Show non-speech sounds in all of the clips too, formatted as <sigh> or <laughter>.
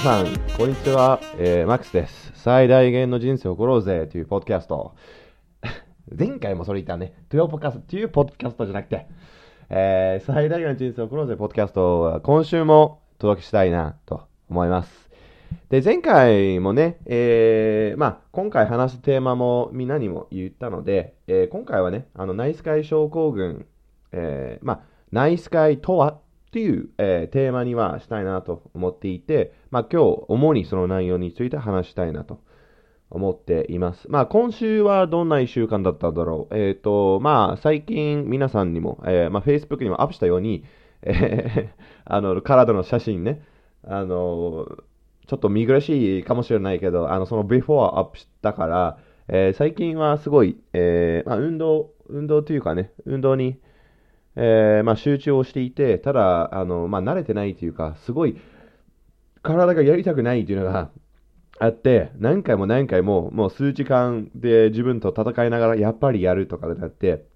さん、こんにちは、えー、マックスです。最大限の人生を送ろうぜというポッドキャスト。<laughs> 前回もそれ言ったね。というポッドキャスト、というポッドキャストじゃなくて、えー、最大限の人生を送ろうぜポッドキャストは今週も届けしたいなと思います。で、前回もね、えー、まあ、今回話すテーマもみんなにも言ったので、えー、今回はね、あの、ナイスカイ症候群、えー、まあ、ナイスカイとはっていう、えー、テーマにはしたいなと思っていて、まあ、今日、主にその内容について話したいなと思っています。まあ、今週はどんな一週間だっただろう。えっ、と、まあ、最近皆さんにも、えー、まあ、Facebook にもアップしたように、えー <laughs> あの、体の写真ね、あの、ちょっと見苦しいかもしれないけど、あの、その before アップしたから、えー最近はすごい、えーまあ、運動、運動というかね、運動に、えーまあ、集中をしていて、ただ、あの、まあ、慣れてないというか、すごい、体がやりたくないというのがあって、何回も何回も、もう数時間で自分と戦いながら、やっぱりやるとかでなって、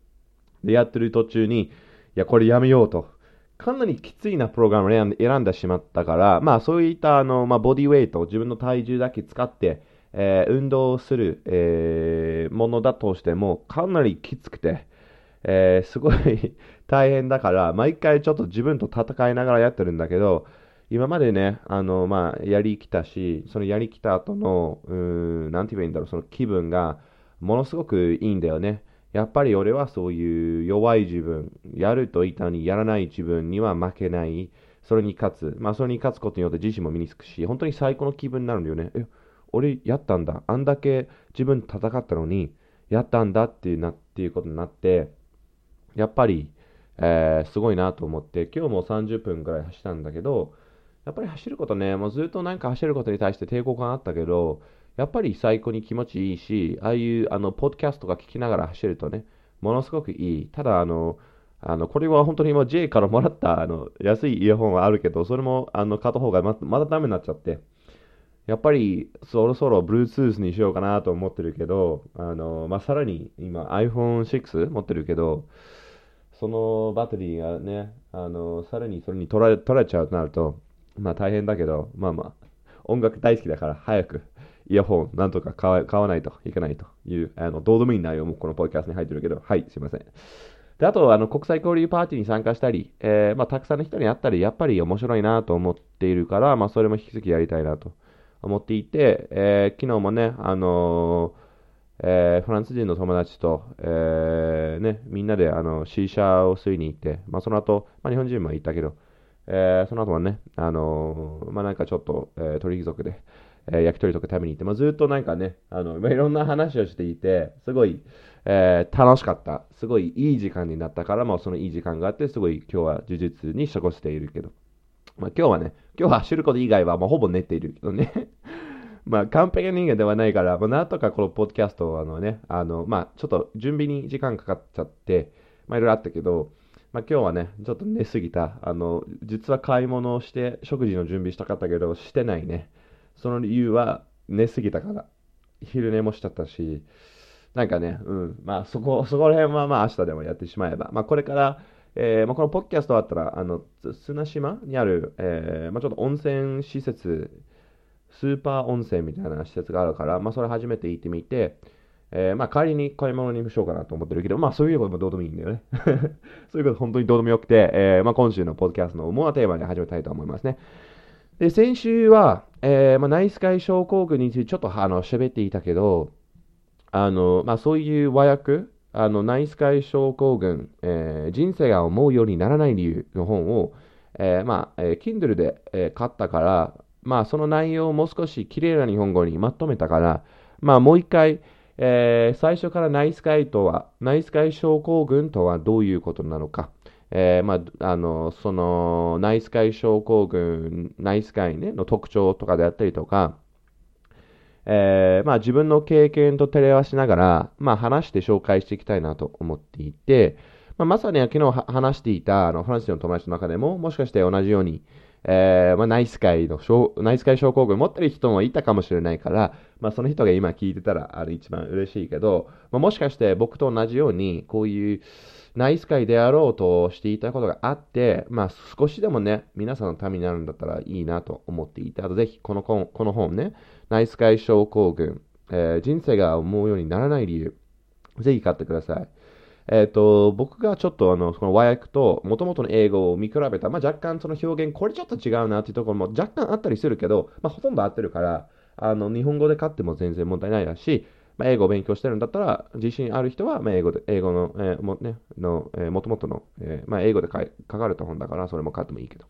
で、やってる途中に、いや、これやめようと。かなりきついなプログラムを選んで選んでしまったから、まあそういったあの、まあ、ボディウェイト、自分の体重だけ使って、えー運動する、えーものだとしても、かなりきつくて、えーすごい <laughs> 大変だから、毎回ちょっと自分と戦いながらやってるんだけど、今までね、あの、まあ、やりきたし、そのやりきた後の、うん、なんて言えばいいんだろう、その気分が、ものすごくいいんだよね。やっぱり俺はそういう弱い自分、やると言ったのにやらない自分には負けない。それに勝つ。まあ、それに勝つことによって自身も身につくし、本当に最高の気分になるんだよね。え、俺やったんだ。あんだけ自分戦ったのに、やったんだっていうな、っていうことになって、やっぱり、えーすごいなと思って、今日も30分くらい走ったんだけど、やっぱり走ることね、もうずっとなんか走ることに対して抵抗感あったけど、やっぱり最高に気持ちいいし、ああいうあのポッドキャストが聞きながら走るとね、ものすごくいい。ただ、あの、あのこれは本当にもう J からもらったあの安いイヤホンはあるけど、それもあの片方がままだダメになっちゃって、やっぱりそろそろ Bluetooth にしようかなと思ってるけど、あのまあ、さらに今 iPhone6 持ってるけど、そのバッテリーがね、あのさらにそれに取られ取られちゃうとなると、まあ大変だけど、まあまあ、音楽大好きだから早くイヤホンなんとか買わないといけないという、あのどうでもいい内容もこのポッドキャストに入ってるけど、はい、すいません。であと、あの国際交流パーティーに参加したり、えーまあ、たくさんの人に会ったり、やっぱり面白いなと思っているから、まあ、それも引き続きやりたいなと思っていて、えー昨日もね、あのーえーフランス人の友達と、えーね、みんなであの C 社を吸いに行って、まあ、その後、まあ、日本人も行ったけど、えーその後はね、あのーまあ、なんかちょっと、えー鳥貴族で、えー焼き鳥とか食べに行って、まあ、ずっとなんかね、あのまあいろんな話をしていて、すごい、えー楽しかった。すごいいい時間になったから、まあ、そのいい時間があって、すごい今日は充実に過ごしているけど、まあ、今日はね、今日は走ること以外は、まあ、ほぼ寝ているけどね。<laughs> まあ、完璧な人間ではないから、まあ、なんとかこのポッドキャストをあのね、あの、まあ、ちょっと準備に時間かかっちゃって、まあ、いろいろあったけど、まあ、今日はね、ちょっと寝すぎた。あの、実は買い物をして、食事の準備したかったけど、してないね。その理由は、寝すぎたから。昼寝もしちゃったし、なんかね、うん、まあ、そこ、そこら辺はまあ、明日でもやってしまえば。まあ、これから、えーまあ、このポッキャストあったら、あの、砂島にある、えーまあ、ちょっと温泉施設、スーパー温泉みたいな施設があるから、まあ、それ初めて行ってみて、えーまあ、帰りに買い物にしようかなと思ってるけど、まあ、そういうこともどうでもいいんだよね。<laughs> そういうこと本当にどうでもよくて、えーまあ、今週のポッドキャストの主なテーマで始めたいと思いますね。で、先週は、えーまあ、ナイスカイ症候群についてちょっとあの喋っていたけど、あの、まあ、そういう和訳、あの、ナイスカイ症候群、えー人生が思うようにならない理由の本を、えーまあ、えー Kindle で、えー買ったから、まあ、その内容をもう少し綺麗な日本語にまとめたから、まあ、もう一回、えー最初からナイスカイとは、ナイスカイ症候群とはどういうことなのか、えーまあ、あの、その、ナイスカイ症候群、ナイスカイね、の特徴とかであったりとか、えーまあ、自分の経験と照れ合わせながら、まあ、話して紹介していきたいなと思っていて、まあ、まさに昨日話していたあのフランスの友達の中でも、もしかして同じように、えーまあ、ナイスカイの症、ナイスカイ症候群持ってる人もいたかもしれないから、まあ、その人が今聞いてたら、あれ一番嬉しいけど、まあ、もしかして僕と同じように、こういう、ナイス会であろうとしていたことがあって、まあ少しでもね、皆さんのためになるんだったらいいなと思っていて、あとぜひこのこの本ね、ナイス会症候群、えー、人生が思うようにならない理由、ぜひ買ってください。えっ、ー、と、僕がちょっとあの、その和訳と元々の英語を見比べた、まあ、若干その表現、これちょっと違うなっていうところも若干あったりするけど、まあ、ほとんど合ってるから、あの、日本語で買っても全然問題ないだし、まあ、英語を勉強してるんだったら、自信ある人は、まあ、英語で、英語の、えー、も、ね、の、えー、もともとの、えー、まあ、英語で書かれた本だから、それも買ってもいいけど。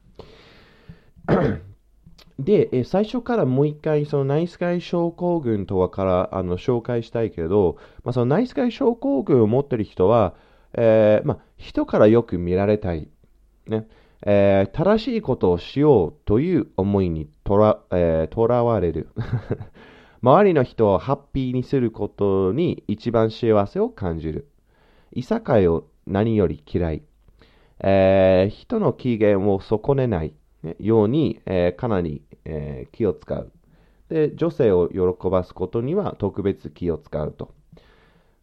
で、え最初からもう一回、そのナイスガイ症候群とはからあの紹介したいけど、まあ、そのナイスガイ症候群を持っている人は、えー、まあ、人からよく見られたい。ね。えー、正しいことをしようという思いにとら,、えー、らわれる。<laughs> 周りの人をハッピーにすることに一番幸せを感じる。いさかいを何より嫌い。えー、人の機嫌を損ねないように、えー、かなり、えー、気を使う。で、女性を喜ばすことには特別気を使うと。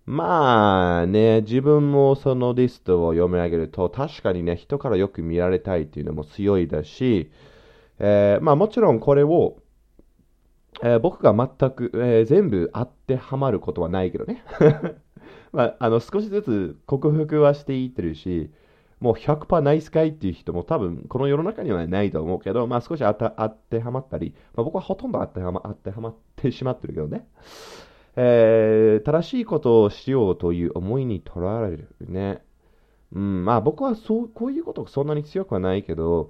まあね、自分もそのリストを読み上げると、確かにね、人からよく見られたいっていうのも強いだし、えー、まあもちろんこれを、えー、僕が全く、えー、全部当てはまることはないけどね。<laughs> まあ、あの少しずつ克服はしていってるし、もう100%ナイスかい？っていう人も多分この世の中にはないと思うけど、まあ少し当てはまったり、まあ、僕はほとんど当てはま当てはまってしまってるけどね。えー、正しいことをしようという思いにとらわれるね。うん、まあ僕はそう、こういうことそんなに強くはないけど、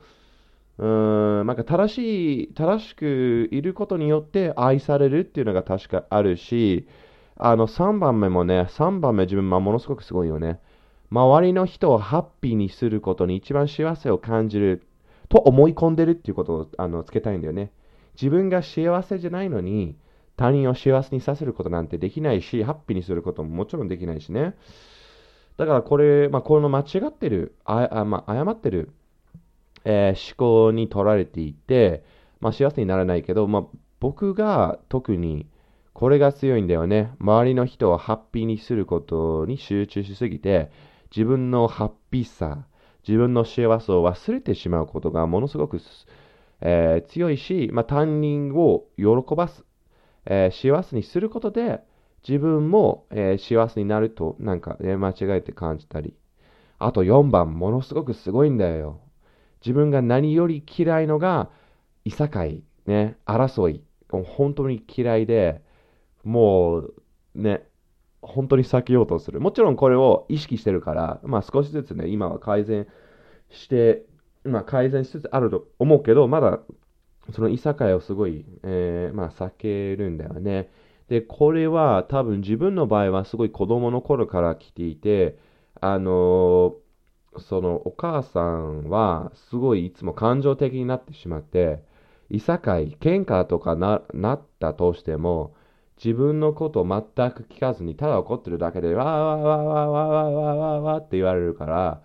うん、なんか正しい、正しくいることによって愛されるっていうのが確かあるし、あの3番目もね、3番目自分、ま、ものすごくすごいよね。周りの人をハッピーにすることに一番幸せを感じると思い込んでるっていうことをあのつけたいんだよね。自分が幸せじゃないのに他人を幸せにさせることなんてできないし、ハッピーにすることももちろんできないしね。だからこれ、まあ、この間違ってる、ああまあ、誤ってる、えー、思考に取られていて、まあ、幸せにならないけど、まあ、僕が特にこれが強いんだよね。周りの人をハッピーにすることに集中しすぎて、自分のハッピーさ、自分の幸せを忘れてしまうことがものすごく、えー、強いし、まあ、他人を喜ばす、えー、幸せにすることで、自分も、えー、幸せになると、なんか、ね、間違えて感じたり。あと4番、ものすごくすごいんだよ。自分が何より嫌いのが、いさかい、ね、争い。本当に嫌いで、もう、ね、本当に避けようとする。もちろんこれを意識してるから、まあ少しずつね、今は改善して、まあ改善しつつあると思うけど、まだそのいさかいをすごい、えー、まあ避けるんだよね。で、これは多分自分の場合はすごい子供の頃から来ていて、あのー、そのお母さんはすごいいつも感情的になってしまって、いさかい、喧嘩とかななったとしても、自分のことを全く聞かずに、ただ怒ってるだけで、わーわーわーわーわーわーわーわーって言われるから、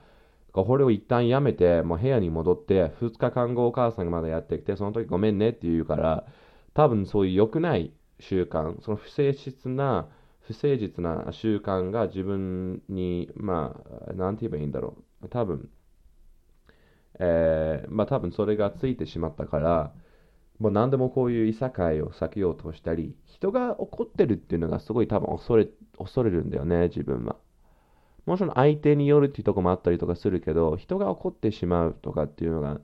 これを一旦やめて、もう部屋に戻って、2日間後お母さんがまだやってきて、その時ごめんねって言うから、多分そういう良くない習慣、その不誠実な、不誠実な習慣が自分に、まあ、なんて言えばいいんだろう。多分、えー、まあ多分それがついてしまったから、もう何でもこういういさかいを避けようとしたり、人が怒ってるっていうのがすごい多分恐れ、恐れるんだよね、自分は。もちろん相手によるっていうとこもあったりとかするけど、人が怒ってしまうとかっていうのが、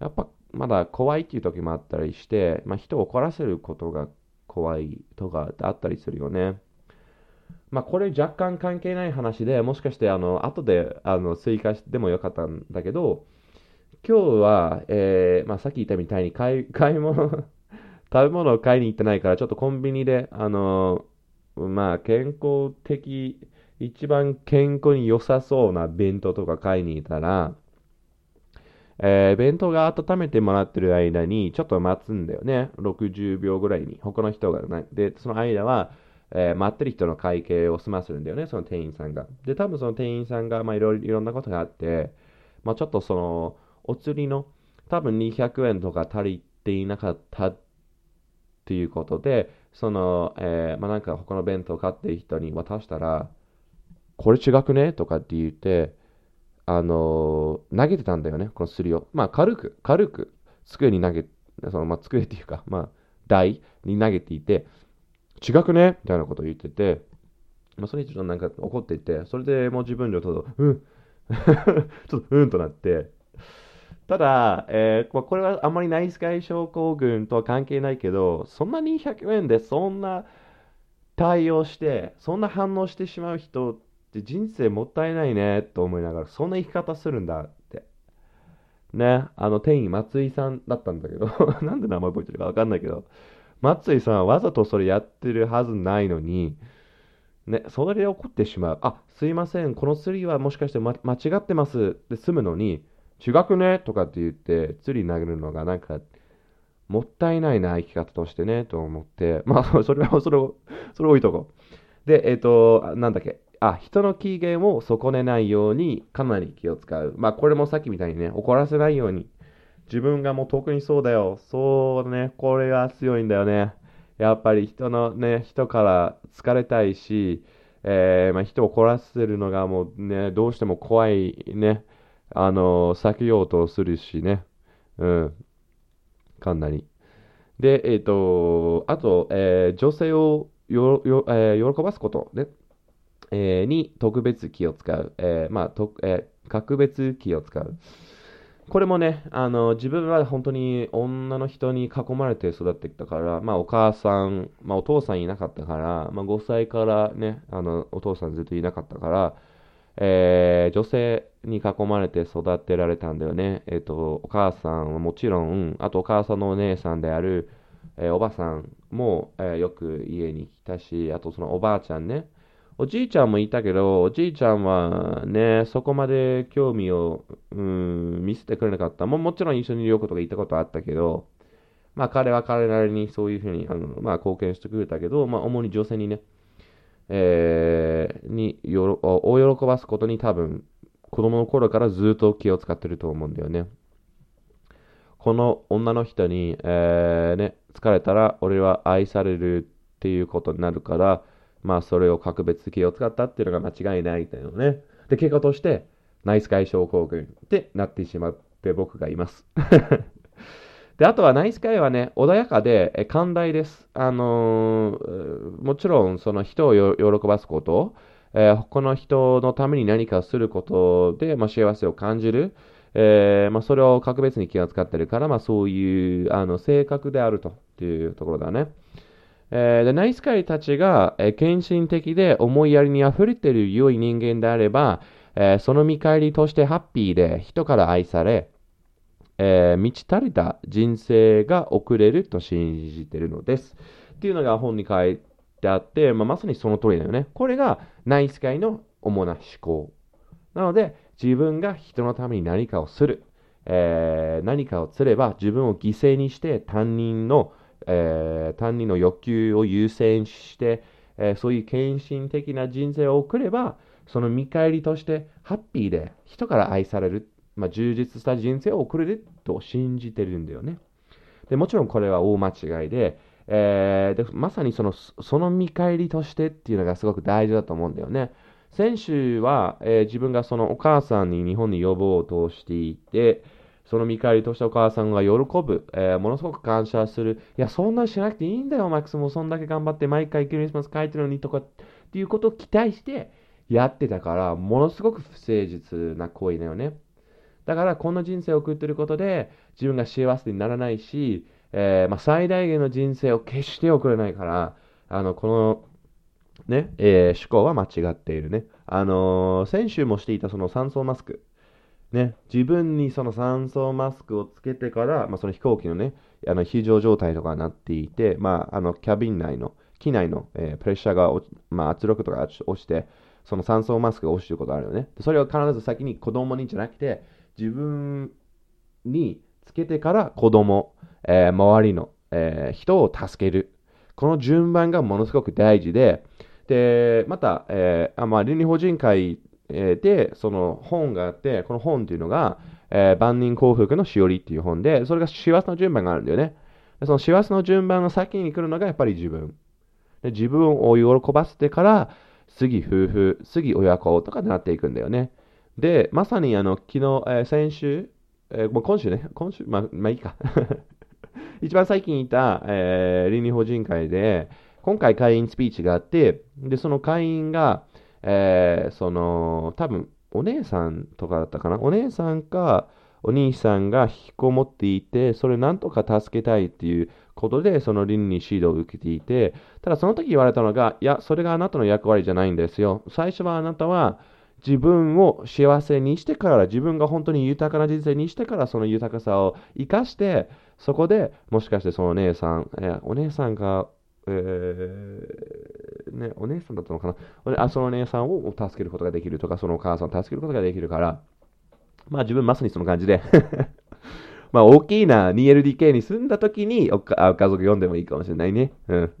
やっぱまだ怖いっていう時もあったりして、まあ、人を怒らせることが怖いとかってあったりするよね。まあ、これ若干関係ない話で、もしかしてあの後であの追加してもよかったんだけど、今日は、えー、まあ、さっき言ったみたいに買い買い物食べ物を買いに行ってないから、ちょっとコンビニで、あのー、まあ、健康的、一番健康に良さそうな弁当とか買いに行ったら、えー、弁当が温めてもらってる間に、ちょっと待つんだよね。60秒ぐらいに。他の人がね。で、その間は、えー、待ってる人の会計を済ませるんだよね、その店員さんが。で、多分その店員さんが、まあ、いろいろんなことがあって、まあ、ちょっとその、お釣りの多分200円とか足りていなかったっていうことで、その、えー、まあ、なんか他の弁当買ってる人に渡したら、これ違くねとかって言って、あのー、投げてたんだよね、このすりを。まあ、軽く、軽く、机に投げ、その、まあ、机っていうか、まあ、台に投げていて、違くね?みたいなことを言ってて、まあ、それにちょっとなんか怒っていて、それでもう自分でちょっと、うん、<laughs> ちょっとうんとなって、ただ、えー、これはあんまりナイスガイ症候群とは関係ないけど、そんなに100円でそんな対応して、そんな反応してしまう人って人生もったいないねと思いながら、そんな生き方するんだって。ね、あの店員松井さんだったんだけど、<laughs> なんで名前覚えてるかわかんないけど、松井さんはわざとそれやってるはずないのに、ね、それで怒ってしまう。あ、すいません、この釣りはもしかして、ま、間違ってますで済むのに、違くねとかって言って、釣り投げるのがなんか、もったいないな、生き方としてね、と思って、まあ、<laughs> それは、それを、それを置いとこう。で、えっ、ー、と、なんだっけ、あ、人の機嫌を損ねないようにかなり気を使う。まあ、これもさっきみたいにね、怒らせないように。自分がもう特にそうだよ。そうね、これが強いんだよね。やっぱり人のね、人から疲れたいし、えー、まあ、人を怒らせるのがもうね、どうしても怖いね、あの避けようとするしね。うん。かなり。で、えっ、ー、と、あと、えー、女性をよよ、えー、喜ばすことね、えに特別気を使う。えまあ、とえ格別気を使う。これもね、あの、自分は本当に女の人に囲まれて育ってきたから、まあお母さん、まあお父さんいなかったから、まあ5歳からね、あの、お父さんずっといなかったから、えー、女性に囲まれて育てられたんだよね。えっ、ー、と、お母さんはもちろん、あとお母さんのお姉さんである、えー、おばさんも、えよく家に来たし、あとそのおばあちゃんね、おじいちゃんもいたけど、おじいちゃんはね、そこまで興味を、うん、見せてくれなかった。ももちろん一緒に旅行とか行ったことあったけど、まあ彼は彼なりにそういうふうに、あのまあ貢献してくれたけど、まあ主に女性にね、えー、によ大喜ばすことに多分、子供の頃からずっと気を使ってると思うんだよね。この女の人に、えー、ね、疲れたら俺は愛されるっていうことになるから、まあ、それを格別気を使ったっていうのが間違いないというのね。で、結果として、ナイスガイ症候群ってなってしまって僕がいます。で、あとはナイスガイはね、穏やかで寛大です。あのー、もちろん、その人を喜ばすこと、えー、この人のために何かすることで、まあ、幸せを感じる。えーまあ、それを格別に気を使ってるから、まあ、そういうあの性格であるというところだね。えー、でナイスカイたちが、え、献身的で思いやりに溢れている良い人間であれば、え、その見返りとしてハッピーで人から愛され、えー、満ち足りた人生が送れると信じてるのです。っていうのが本に書いてあって、まあ、まさにその通りだよね。これがナイスカイの主な思考。なので、自分が人のために何かをする。えー、何かをすれば自分を犠牲にして他人のえー、単人の欲求を優先して、えー、そういう献身的な人生を送れば、その見返りとしてハッピーで人から愛される、まあ、充実した人生を送れると信じてるんだよね。でもちろんこれは大間違いで、えー、でまさにそのその見返りとしてっていうのがすごく大事だと思うんだよね。先週は、えー、自分がそのお母さんに日本に呼ぼうとしていて、その見返りとしてお母さんが喜ぶ、えー、ものすごく感謝する。いや、そんなしなくていいんだよ、マックスもそんだけ頑張って毎回クリスマス書いてるのにとかっていうことを期待してやってたから、ものすごく不誠実な行為だよね。だから、この人生を送っていることで自分が幸せにならないし、えー、まあ、最大限の人生を決して送れないから、あの、この、ね、えー、思考は間違っているね。あのー、先週もしていたその酸素マスク。ね、自分にその酸素マスクをつけてから、まあ、その飛行機のね、あの非常状態とかになっていて、まあ、あのキャビン内の、機内の、えー、プレッシャーが、まあ、圧力とか落ちて、その酸素マスクが落ちることあるよね。それを必ず先に子供にじゃなくて、自分につけてから子供、えー、周りの、えー、人を助ける。この順番がものすごく大事で、で、また、えー、あまあ、倫理法人会、で、その本があって、この本っていうのが、えー、万人幸福のしおりっていう本で、それが幸せの順番があるんだよね。その幸せの順番の先に来るのがやっぱり自分。で自分を喜ばせてから、次夫婦、次親子とかになっていくんだよね。で、まさにあの昨日、えー、先週、えー、もう今週ね、今週、まあ、まあいいか。<laughs> 一番最近いた、えー、倫理法人会で、今回会員スピーチがあって、で、その会員が、えー、その、多分、お姉さんとかだったかな？お姉さんか、お兄さんが引きこもっていて、それなんとか助けたいっていうことで、その倫理指導を受けていて、ただその時言われたのが、いや、それがあなたの役割じゃないんですよ。最初はあなたは、自分を幸せにしてから、自分が本当に豊かな人生にしてから、その豊かさを生かして、そこでもしかしてそのお姉さん、えお姉さんが、えー、ね、お姉さんだったのかな？あそのお姉さんを助けることができるとか、そのお母さんを助けることができるから、まあ自分まさにその感じで <laughs> まあ大きいな 2LDK に住んだ時におか家族読んでもいいかもしれないね。うん。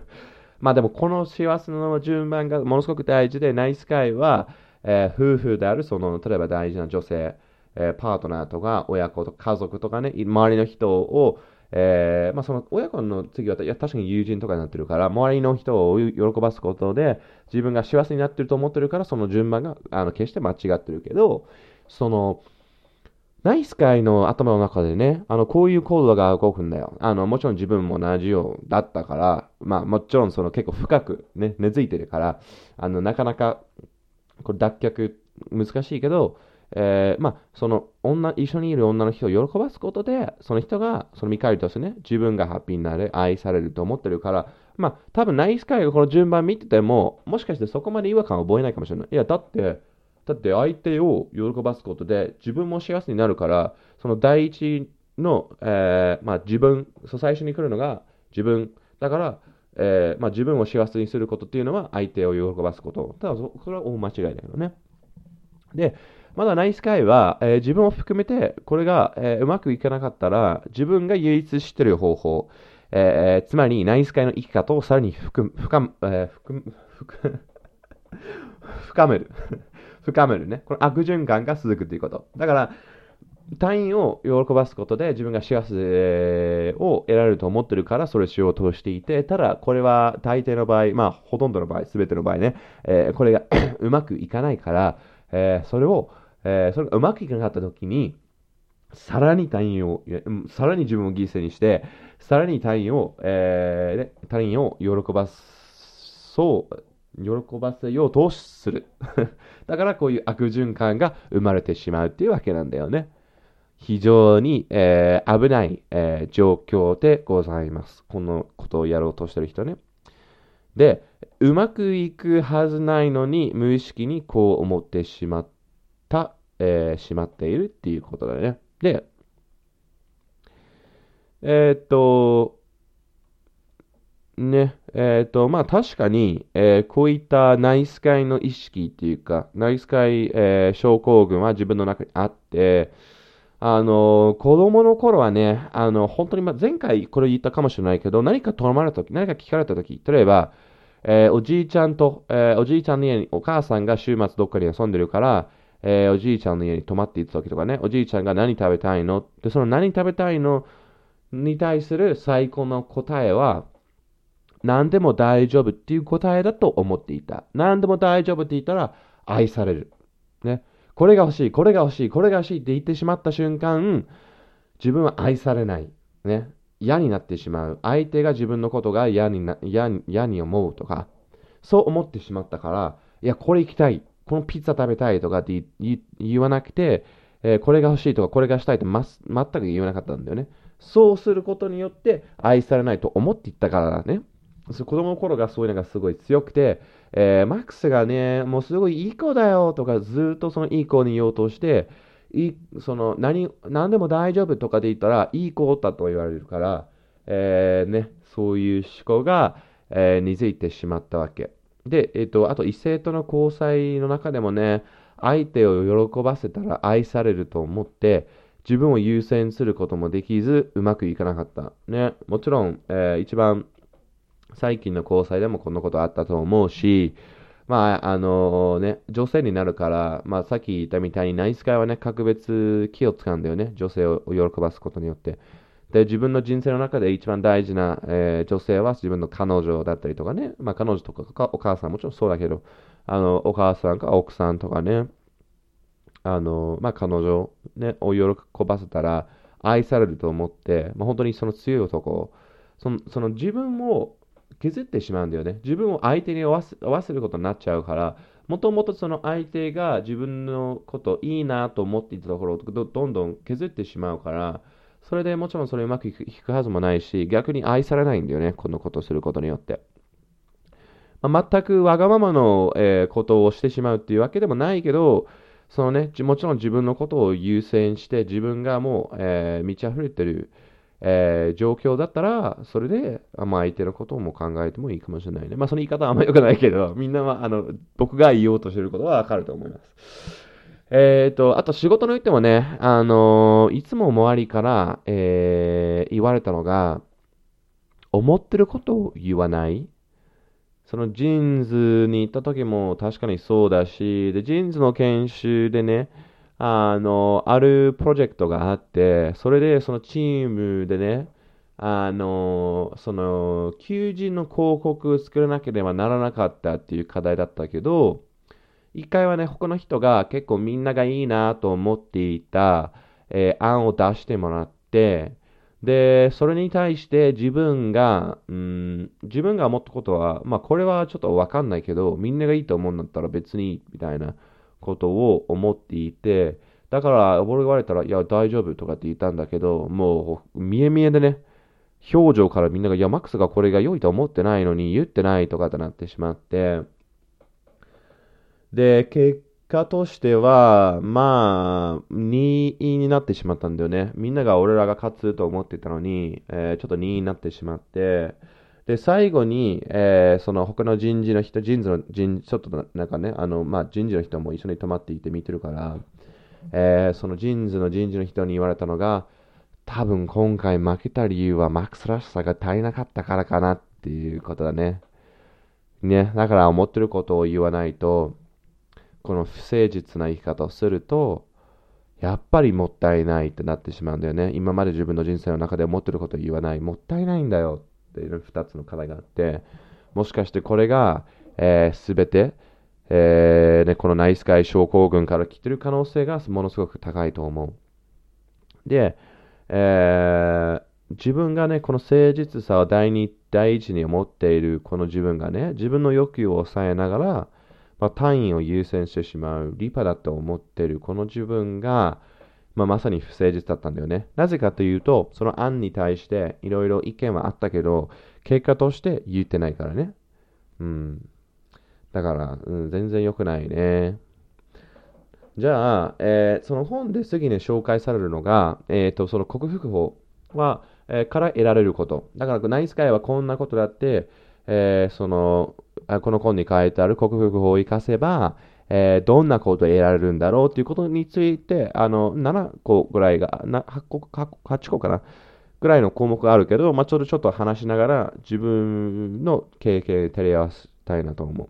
<laughs> まあでもこの幸せの順番がものすごく大事で、ナイスカイは、えー、夫婦である、その、例えば大事な女性、えー、パートナーとか、親子とか家族とかね、周りの人を、えー、まあその親子の次は、いや確かに友人とかになってるから、周りの人を喜ばすことで、自分が幸せになってると思ってるから、その順番が、あの、決して間違ってるけど、その、ナイスカイの頭の中でね、あの、こういうコードが動くんだよ。あの、もちろん自分も同じようだったから、まあ、もちろんその結構深くね、根付いてるから、あの、なかなかこれ脱却難しいけど、えー、まあ、その女、一緒にいる女の人を喜ばすことで、その人が、その見返りとしてね、自分がハッピーになる、愛されると思ってるから、まあ、多分ナイスカイがこの順番見てても、もしかしてそこまで違和感を覚えないかもしれない。いや、だって、だって相手を喜ばすことで、自分も幸せになるから、その第一の、えー、まあ、自分、最初に来るのが自分。だから、えー、まあ、自分を幸せにすることっていうのは相手を喜ばすこと。ただ、それは大間違いだけどね。で、まだナイスカイは、えー、自分を含めて、これが、えー、うまくいかなかったら、自分が唯一知ってる方法、えー、つまりナイスカイの生き方をさらに深,、え、深める。深めるね。この悪循環が続くということ。だから、隊員を喜ばすことで自分が幸せを得られると思ってるからそれをしようとしていて、ただこれは大抵の場合、まあほとんどの場合、すべての場合ね、えー、これがうまくいかないから、えー、それを、えー、それがうまくいかなかった時に、さらに隊員を、さらに自分を犠牲にして、さらに隊員を、えー、隊員を喜ばそう、喜ばせようとする。だからこういう悪循環が生まれてしまうっていうわけなんだよね。非常に、えー、危ない、えー、状況でございます。このことをやろうとしてる人ね。で、うまくいくはずないのに、無意識にこう思ってしまった、えー、しまっているっていうことだね。で、えー、っと、ね、えっ、と、まあ確かに、えー、こういったナイスカイの意識っていうか、ナイスカイ、え、症候群は自分の中にあって、あの、子供の頃はね、あの、本当に、ま、前回これ言ったかもしれないけど、何か頼まれた時、何か聞かれた時、例えば、えー、おじいちゃんと、えー、おじいちゃんの家に、お母さんが週末どっかに遊んでるから、えー、おじいちゃんの家に泊まっていった時とかね、おじいちゃんが何食べたいの？で、その何食べたいの？に対する最高の答えは、何でも大丈夫っていう答えだと思っていた。何でも大丈夫って言ったら愛される。ね。これが欲しい、これが欲しい、これが欲しいって言ってしまった瞬間、自分は愛されない。ね。嫌になってしまう。相手が自分のことが嫌にな嫌に嫌に思うとか、そう思ってしまったから、いや、これ行きたい。このピッツァ食べたいとかって言わなくて、えー、これが欲しいとか、これがしたいってま全く言わなかったんだよね。そうすることによって愛されないと思っていったからだね。子供の頃がそういうのがすごい強くて、えー、マックスがね、もうすごいいい子だよとか、ずっとそのいい子に言おうとして、いその何何でも大丈夫とかで言ったら、いい子だと言われるから、えー、ね、そういう思考が、えー、根付いてしまったわけ。で、えっ、ー、と、あと異性との交際の中でもね、相手を喜ばせたら愛されると思って、自分を優先することもできず、うまくいかなかった。ね、もちろん、えー、一番最近の交際でもこんなことあったと思うし、まあ、あのね、女性になるから、まあ、さっき言ったみたいに、ナイスガイはね、格別気を使うんだよね。女性を喜ばすことによって。で、自分の人生の中で一番大事な、えー、女性は自分の彼女だったりとかね、まあ彼女とかお母さんもちろんそうだけど、あの、お母さんか奥さんとかね、あの、まあ彼女、ね、を喜ばせたら愛されると思って、まあ本当にその強い男、そのその自分を削ってしまうんだよね。自分を相手に合わせることになっちゃうから、もともとその相手が自分のこといいなと思っていたところをどんどん削ってしまうから、それでもちろんそれうまくいくはずもないし、逆に愛されないんだよね、このことをすることによって。まあ、全くわがままの、えー、ことをしてしまうっていうわけでもないけど、そのね、もちろん自分のことを優先して、自分がもう、えー、満ち溢れてる、えー、状況だったら、それで、まあ、相手のことも考えてもいいかもしれないね。まあ、その言い方はあんまり良くないけど、<laughs> みんなは、あの、僕が言おうとしてることはわかると思います。えっ、ー、と、あと仕事の言ってもね、あのー、いつも周りから、えー、言われたのが、思ってることを言わない。そのジーンズに行った時も確かにそうだし、で、ジーンズの研修でね、あの、あるプロジェクトがあって、それでそのチームでね、あの、その、求人の広告を作らなければならなかったっていう課題だったけど、一回はね、他の人が結構みんながいいなと思っていた、えー、案を出してもらって、で、それに対して自分が、うん、自分が思ったことは、まあこれはちょっとわかんないけど、みんながいいと思うんだったら別にみたいな。ことを思っていて、だから、俺言われたら、いや、大丈夫とかって言ったんだけど、もう、見え見えでね、表情からみんなが、いや、マックスがこれが良いと思ってないのに言ってないとかってなってしまって、で、結果としては、まあ、2位になってしまったんだよね。みんなが俺らが勝つと思ってたのに、えー、ちょっと2位になってしまって、で、最後に、えー、その他の人事の人、人事の人、ちょっとなんかね、あの、まあ、人事の人も一緒に泊まっていて見てるから、えー、その人事の人事の人に言われたのが、多分今回負けた理由はマックスらしさが足りなかったからかなっていうことだね。ね、だから思ってることを言わないと、この不誠実な生き方をすると、やっぱりもったいないってなってしまうんだよね。今まで自分の人生の中で思ってることを言わない。もったいないんだよっていう2つの課題があって、もしかしてこれが、えー、全て、えーね、このナイスカイ症候群から来てる可能性がものすごく高いと思う。で、えー、自分がね、この誠実さを第二、第一に思っているこの自分がね、自分の欲求を抑えながら、まあ、単位を優先してしまう、リパだと思っているこの自分が、まあ、まさに不誠実だったんだよね。なぜかというと、その案に対していろいろ意見はあったけど、結果として言ってないからね。うん。だから、うん、全然良くないね。じゃあ、えー、その本で次に紹介されるのが、えっ、ー、と、その克服法は、えー、から得られること。だから、ナイスカイはこんなことだって、えその、この本に書いてある克服法を活かせば、えー、どんなことを得られるんだろうということについて、あの、7個ぐらいが、8個、8個かなぐらいの項目があるけど、まあ、ちょっとちょっと話しながら自分の経験照れ合わせたいなと思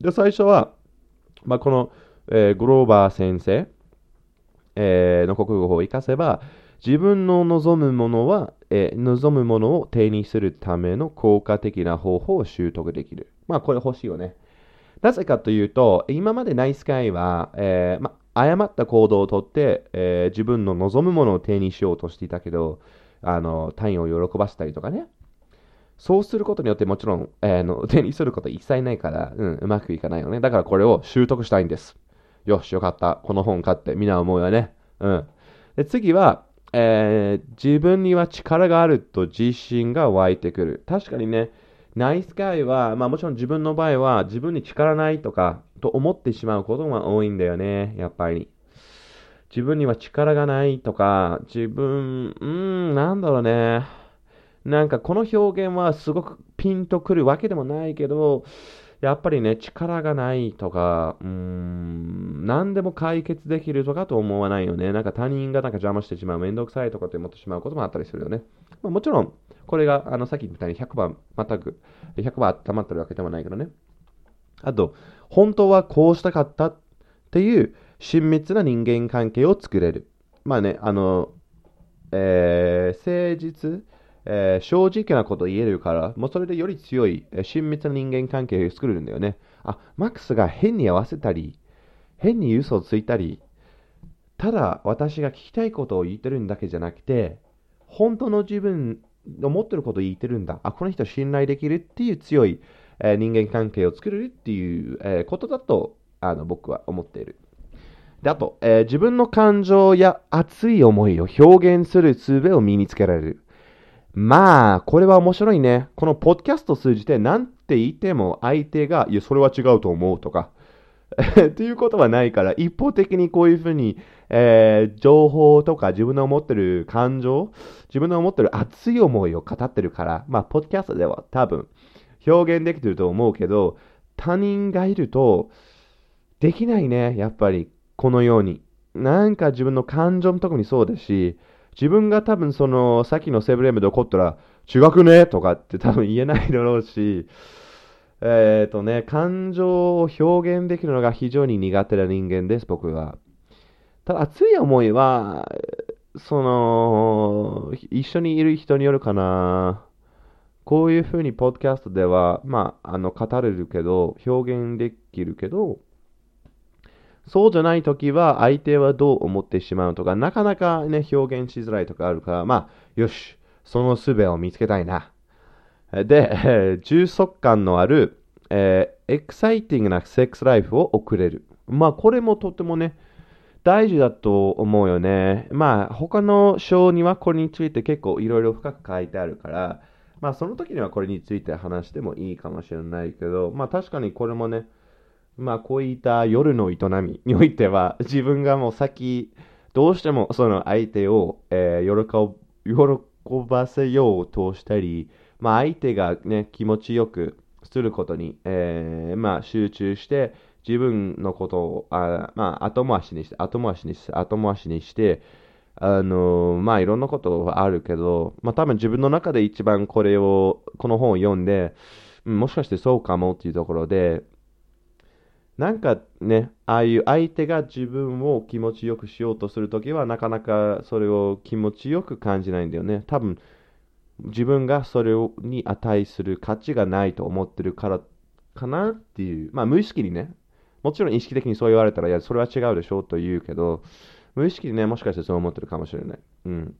う。で、最初は、まあ、この、えー、グローバー先生、えー、の国語法を活かせば、自分の望むものは、えー、望むものを手にするための効果的な方法を習得できる。まあ、これ欲しいよね。なぜかというと、今までナイスカイは、えー、ま、誤った行動をとって、えー、自分の望むものを手にしようとしていたけど、あの、単位を喜ばせたりとかね。そうすることによってもちろん、えー、の <laughs> 手にすること一切ないから、うん、うまくいかないよね。だからこれを習得したいんです。よし、よかった。この本買ってみんな思うよね。うん。で次は、えー、自分には力があると自信が湧いてくる。確かにね、ナイスガイは、まあもちろん自分の場合は自分に力ないとかと思ってしまうことが多いんだよね、やっぱり。自分には力がないとか、自分、うーん、なんだろうね。なんかこの表現はすごくピンとくるわけでもないけど、やっぱりね、力がないとか、うーん、何でも解決できるとかと思わないよね。なんか他人がなんか邪魔してしまう、めんどくさいとかって思ってしまうこともあったりするよね。まあ、もちろん、これが、あの、さっき言ったように100番、全く、100番温まってるわけでもないけどね。あと、本当はこうしたかったっていう親密な人間関係を作れる。まあね、あの、えー、誠実、えー、正直なこと言えるから、もうそれでより強い、えー、親密な人間関係を作るんだよね。あ、マックスが変に合わせたり、変に嘘をついたり、ただ私が聞きたいことを言ってるんだけじゃなくて、本当の自分の持ってることを言ってるんだ。あ、この人信頼できるっていう強い、えー、人間関係を作れるっていう、えー、ことだとあの僕は思っている。で、あと、えー、自分の感情や熱い思いを表現する術を身につけられる。まあ、これは面白いね。このポッドキャストを通じて何て言っても相手が、いや、それは違うと思うとか、<laughs> っていうことはないから、一方的にこういうふうに、えー、情報とか自分の思ってる感情、自分の思ってる熱い思いを語ってるから、まあ、ポッドキャストでは多分表現できてると思うけど、他人がいると、できないね、やっぱり、このように。なんか自分の感情も特にそうだし、自分が多分その、さっきのセブレムで怒ったら、違くねとかって多分言えないだろうし、えっ、ー、とね、感情を表現できるのが非常に苦手な人間です、僕は。ただ、熱い思いは、その、一緒にいる人によるかな。こういうふうに、ポッドキャストでは、まあ、あの、語れるけど、表現できるけど、そうじゃないときは、相手はどう思ってしまうとか、なかなかね、表現しづらいとかあるから、まあ、よし、その術を見つけたいな。で、充足感のある、えー、エクサイティングなセックスライフを送れる。まあ、これもとてもね、大事だと思うよね。まあ、他の章にはこれについて結構いろいろ深く書いてあるから、まあ、その時にはこれについて話してもいいかもしれないけど、まあ、確かにこれもね、まあ、こういった夜の営みにおいては、自分がもう先、どうしてもその相手を、えー、喜ばせようとしたり、まあ、相手が、ね、気持ちよくすることに、えー、まあ、集中して、自分のことを、あまあ、後回しにして、後回しにして、後回しにして、あのまあいろんなことはあるけど、まあ多分自分の中で一番これを、この本を読んで、もしかしてそうかもっていうところで、なんかね、ああいう相手が自分を気持ちよくしようとするときは、なかなかそれを気持ちよく感じないんだよね。多分自分がそれに値する価値がないと思ってるからかなっていう、まあ無意識にね、もちろん意識的にそう言われたら、いや、それは違うでしょうと言うけど、無意識にね、もしかしてそう思ってるかもしれない。うん。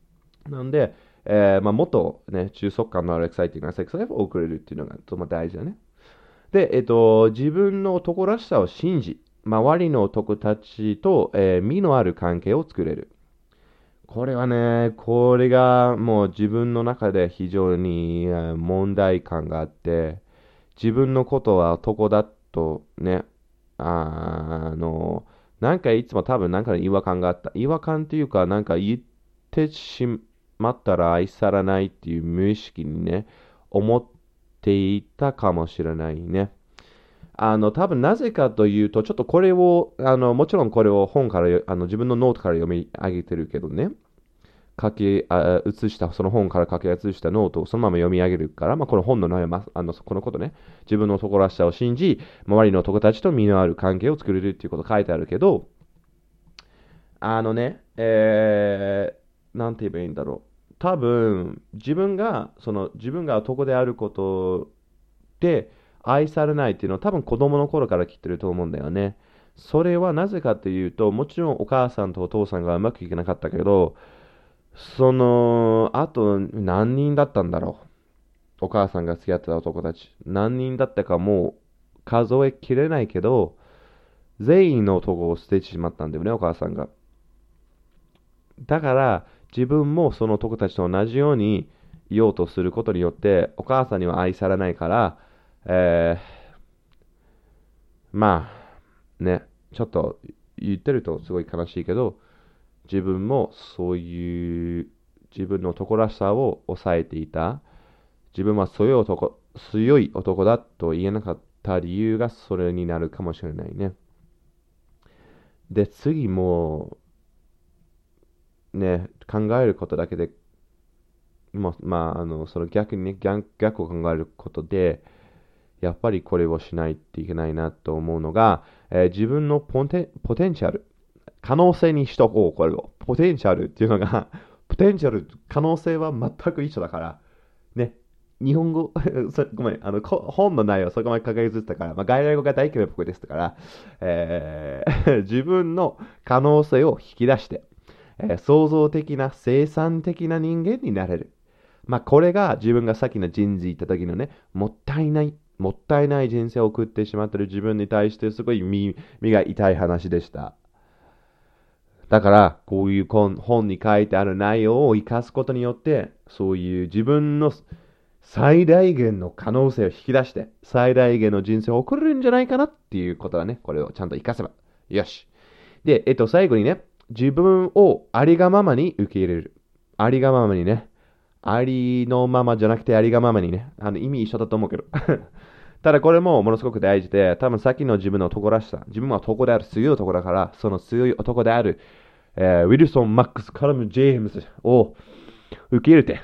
なんで、えー、まあ、もっとね、中速感のあるエクサイティングなセックスライフを送れるっていうのがとても大事だね。で、えっ、ー、と、自分の男らしさを信じ、周りの男たちと、えー、身のある関係を作れる。これはね、これがもう自分の中で非常に問題感があって、自分のことは男だとね、あの、なんかいつも多分なんか違和感があった。違和感っていうか、なんか言ってしまったら愛されないっていう無意識にね、思っていたかもしれないね。あの、多分なぜかというと、ちょっとこれを、あの、もちろんこれを本から、あの、自分のノートから読み上げてるけどね、書き写した、その本から書き写したノートをそのまま読み上げるから、まあ、この本の内容あの、このことね、自分の男らしさを信じ、周りの男たちと身のある関係を作れるっていうこと書いてあるけど、あのね、えー、なんて言えばいいんだろう。多分、自分が、その、自分が男であることで、愛されないっていうのは多分子供の頃から来てると思うんだよね。それはなぜかっていうと、もちろんお母さんとお父さんがうまくいけなかったけど、その、あと何人だったんだろう。お母さんが付き合ってた男たち。何人だったかもう数えきれないけど、全員の男を捨ててしまったんだよね、お母さんが。だから、自分もその男たちと同じようにいようとすることによって、お母さんには愛されないから、えー、まあ、ね、ちょっと言ってるとすごい悲しいけど、自分もそういう自分の男らしさを抑えていた。自分は強い男強い男だと言えなかった理由がそれになるかもしれないね。で、次も、ね、考えることだけで、ままあ、あの、その逆にね、逆逆を考えることで、やっぱりこれをしないといけないなと思うのが、えー、自分のポテポテンシャル、可能性にしとこう、これを。ポテンシャルっていうのが <laughs> ポテンシャル、可能性は全く一緒だから、ね、日本語 <laughs> ごめん、あの、本の内容そこまで掲げずったから、まあ、外来語が大嫌い僕ですから、えー、<laughs> 自分の可能性を引き出して、えー、創造的な、生産的な人間になれる。まあ、これが自分がさっきの人事行った時のね、もったいない、もったいない人生を送ってしまってる自分に対してすごい身が痛い話でした。だから、こういう本に書いてある内容を生かすことによって、そういう自分の最大限の可能性を引き出して、最大限の人生を送れるんじゃないかなっていうことはね、これをちゃんと活かせば。よし。で、えっと、最後にね、自分をありがままに受け入れる。ありがままにね。ありのままじゃなくてありがままにね。あの、意味一緒だと思うけど。<laughs> ただこれもものすごく大事で、多分さっきの自分の男らしさ、自分は男である強い男だから、その強い男である、えー、ウィルソン・マックス・カラム・ジェームズを受け入れて、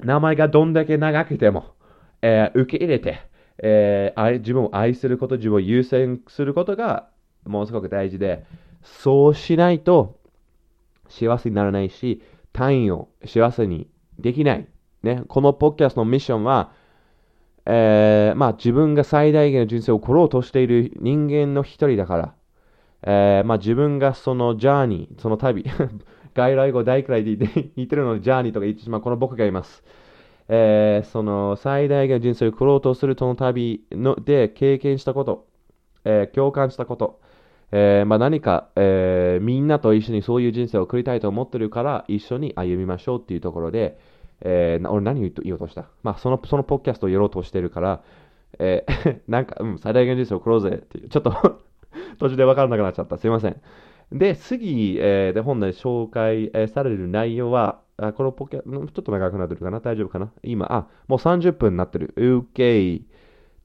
名前がどんだけ長くても、えー、受け入れて、えー、自分を愛すること、自分を優先することがものすごく大事で、そうしないと幸せにならないし、単位を幸せにできない。ね、このポッキャストのミッションは、えー、まあ自分が最大限の人生を送ろうとしている人間の一人だから、えー、まあ自分がそのジャーニー、その旅、<laughs> 外来語大くらいで言ってるので、ジャーニーとか言ってしまう、この僕がいます。えー、その最大限の人生を送ろうとするその旅ので経験したこと、え、共感したこと、えー、まあ、何か、えみんなと一緒にそういう人生を送りたいと思ってるから一緒に歩みましょうっていうところで、え俺何を言おうとした？まあ、その、そのポッキャストをやろうとしてるから、え <laughs> なんか、うん、最大限人生を送ろうぜっていう、ちょっと <laughs> 途中で分からなくなっちゃった。すいません。で、次、えー、で本で紹介、え、される内容は、あこのポケちょっと長くなってるかな？大丈夫かな？今、あ、もう30分になってる。OK。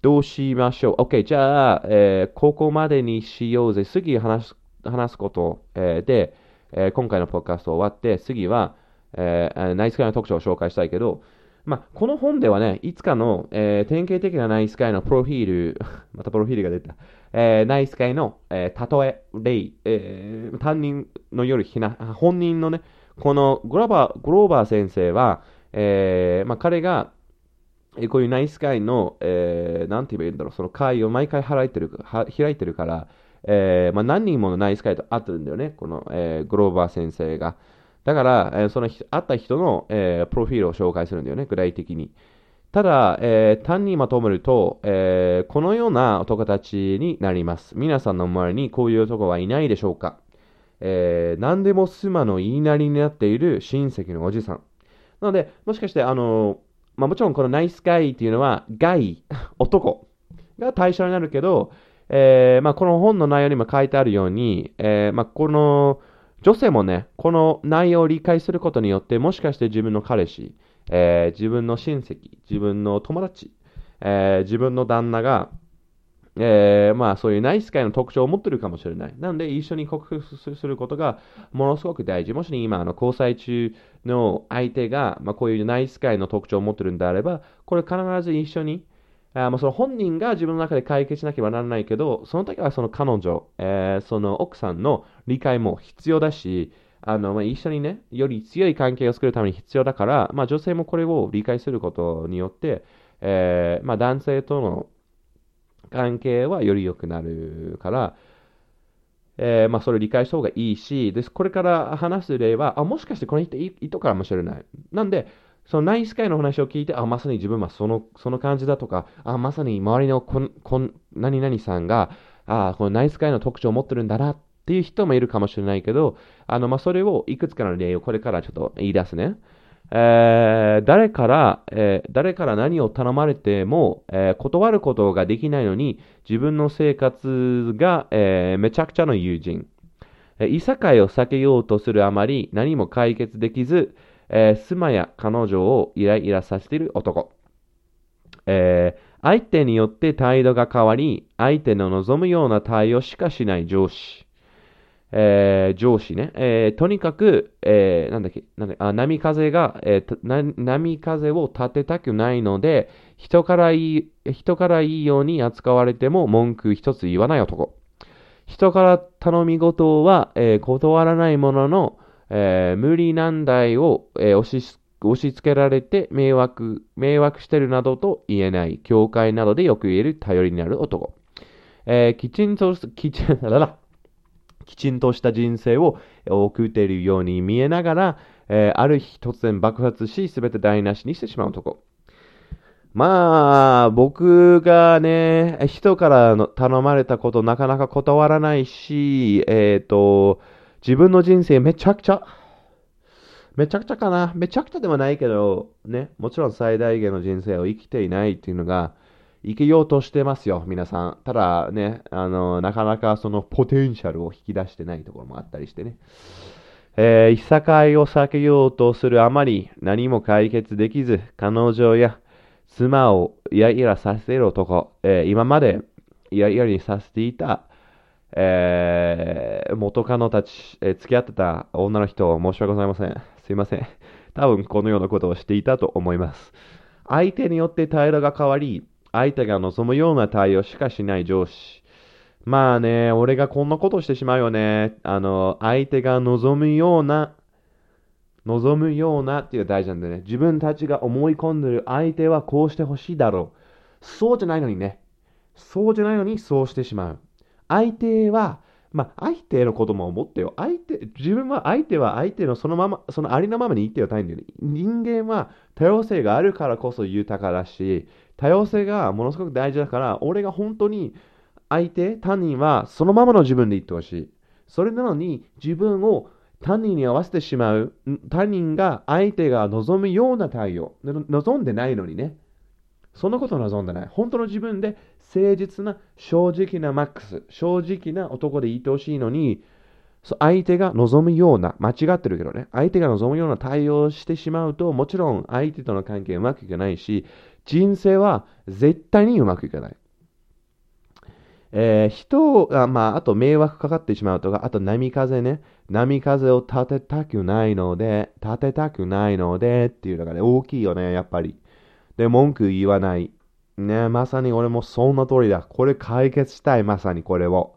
どうしましょう ?OK。じゃあ、えー、ここまでにしようぜ。次話す話すこと、えー、で、えー、今回のポッカスト終わって、次は、えー、ナイスカイの特徴を紹介したいけど、まあ、この本ではね、いつかの、えー、典型的なナイスカイのプロフィール、<laughs> またプロフィールが出た、えー、ナイス会の、えー、例え、例、えー、担任のよりひな、本人のね、このグローバー、グローバー先生は、えー、まあ、彼が、えこういうナイス会の、えー、なんて言えばいいんだろう、その会を毎回開いてる開いてるから、えーまあ、何人ものナイス会と会ってるんだよね、この、えー、グローバー先生が。だから、え、その会った人の、え、プロフィールを紹介するんだよね、具体的に。ただ、え、単にまとめると、えー、このような男たちになります。皆さんの周りにこういう男はいないでしょうか、え、何でも妻の言いなりになっている親戚のおじさん。なので、もしかして、あのまあ、もちろんこのナイスガイっていうのは、ガイ、男が対象になるけど、えーまあ、この本の内容にも書いてあるように、えーまあ、この女性もね、この内容を理解することによって、もしかして自分の彼氏、えー、自分の親戚、自分の友達、え、自分の旦那が、えー、まあそういうナイス界の特徴を持ってるかもしれない。なので一緒に克服することがものすごく大事。もし今あの交際中の相手が、まあ、こういうナイス界の特徴を持ってるんであれば、これ必ず一緒にあまあ、その本人が自分の中で解決しなければならないけど、その時はその彼女、えー、その奥さんの理解も必要だし、あの、まあ、一緒にね、より強い関係を作るために必要だから、まあ、女性もこれを理解することによって、えー、まあ、男性との関係はより良くなるから、えー、まあ、それを理解した方がいいし、ですこれから話す例は、あ、もしかしてこの人いいとかもしれない。なんで、そのナイスカイの話を聞いて、あ、まさに自分はそのその感じだとか、あ、まさに周りのこんこん何々さんが、あ、このナイスカイの特徴を持ってるんだなっていう人もいるかもしれないけど、あの、まあ、それをいくつかの例をこれからちょっと言い出すね。えー、誰から、えー、誰から何を頼まれても、えー、断ることができないのに、自分の生活が、えめちゃくちゃの友人。いさかいを避けようとするあまり何も解決できず、え妻や彼女をイライラさせている男。え相手によって態度が変わり、相手の望むような対応しかしない上司。えー、上司ね、えー、とにかく、えー、なんだっけ、なんだあ波風が、えー、波風を立てたくないので、人からいい、人からいいように扱われても文句一つ言わない男。人から頼み事は、え、断らないものの、え、無理難題を、え、押し押し付けられて迷惑、迷惑してるなどと言えない、教会などでよく言える頼りになる男。え、きちんと、きちん、きちんとした人生を送っているように見えながら、えー、ある日突然爆発し、すべて台無しにしてしまう男。まあ、僕がね、人からの頼まれたことなかなか断らないし、えっ、ー、と、自分の人生めちゃくちゃ、めちゃくちゃかな。めちゃくちゃでもないけど、ね、もちろん最大限の人生を生きていないっていうのが、生きようとしてますよ、皆さん。ただね、あの、なかなかそのポテンシャルを引き出してないところもあったりしてね。えー、いさかいを避けようとするあまり何も解決できず、彼女や妻をイライラさせる男、えー、今までイライラにさせていた、えー、元カノたち、えー、付き合ってた女の人、申し訳ございません。すいません。多分このようなことをしていたと思います。相手によって態度が変わり、相手が望むような対応しかしない上司。まあね、俺がこんなことしてしまうよね。あの、相手が望むような、望むようなっていう大事なんだよね。自分たちが思い込んでる相手はこうしてほしいだろう。そうじゃないのにね。そうじゃないのにそうしてしまう。相手は、まあ、相手のことも思ってよ。相手、自分は相手は相手のそのまま、そのありのままに言ってよたいんだよね。人間は多様性があるからこそ豊かだし、多様性がものすごく大事だから、俺が本当に相手、他人はそのままの自分で言ってほしい。それなのに自分を他人に合わせてしまう。他人が相手が望むような対応。望んでないのにね。そんなこと望んでない。本当の自分で誠実な正直なマックス。正直な男でいてほしいのに、相手が望むような、間違ってるけどね、相手が望むような対応をしてしまうと、もちろん相手との関係うまくいかないし、人生は絶対にうまくいかない。えー、人が、まあ、あと迷惑かかってしまうとか、あと波風ね、波風を立てたくないので、立てたくないのでっていうのがね、大きいよね、やっぱり。で、文句言わない。ね、まさに俺もそんな通りだ。これ解決したい、まさにこれを。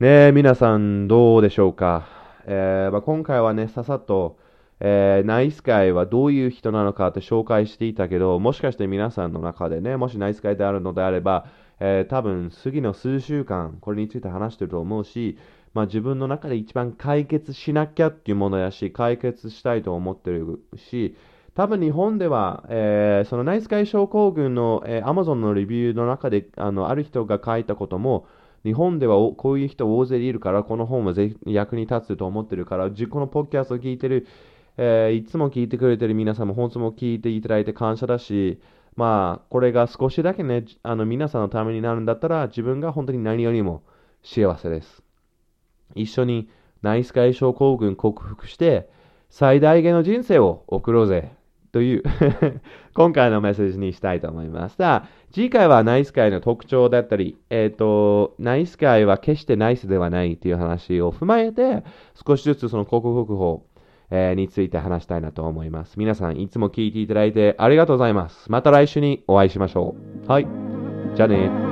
ね皆さんどうでしょうか？えーまあ、今回はね、ささっと、えー、ナイスガイはどういう人なのかって紹介していたけど、もしかして皆さんの中でね、もしナイスガイであるのであれば、えー、多分次の数週間、これについて話してると思うし、まあ、自分の中で一番解決しなきゃっていうものやし、解決したいと思ってるし、多分日本では、えー、そのナイスガイ症候群の、えー、Amazon のレビューの中であのある人が書いたことも、日本ではこういう人大勢いるから、この本はぜ役に立つと思ってるから、このポッキャストを聞いてる、えー、いつも聞いてくれてる皆さんも本当も聞いていただいて感謝だし、まあ、これが少しだけね、あの皆さんのためになるんだったら、自分が本当に何よりも幸せです。一緒にナイスガイ症候群克服して、最大限の人生を送ろうぜ。という <laughs> 今回のメッセージにしたいと思います。さあ、次回はナイスガイの特徴だったり、えっ、ー、と、ナイスガイは決してナイスではないという話を踏まえて、少しずつその克服法、えー、について話したいなと思います。皆さん、いつも聞いていただいてありがとうございます。また来週にお会いしましょう。はい。じゃあね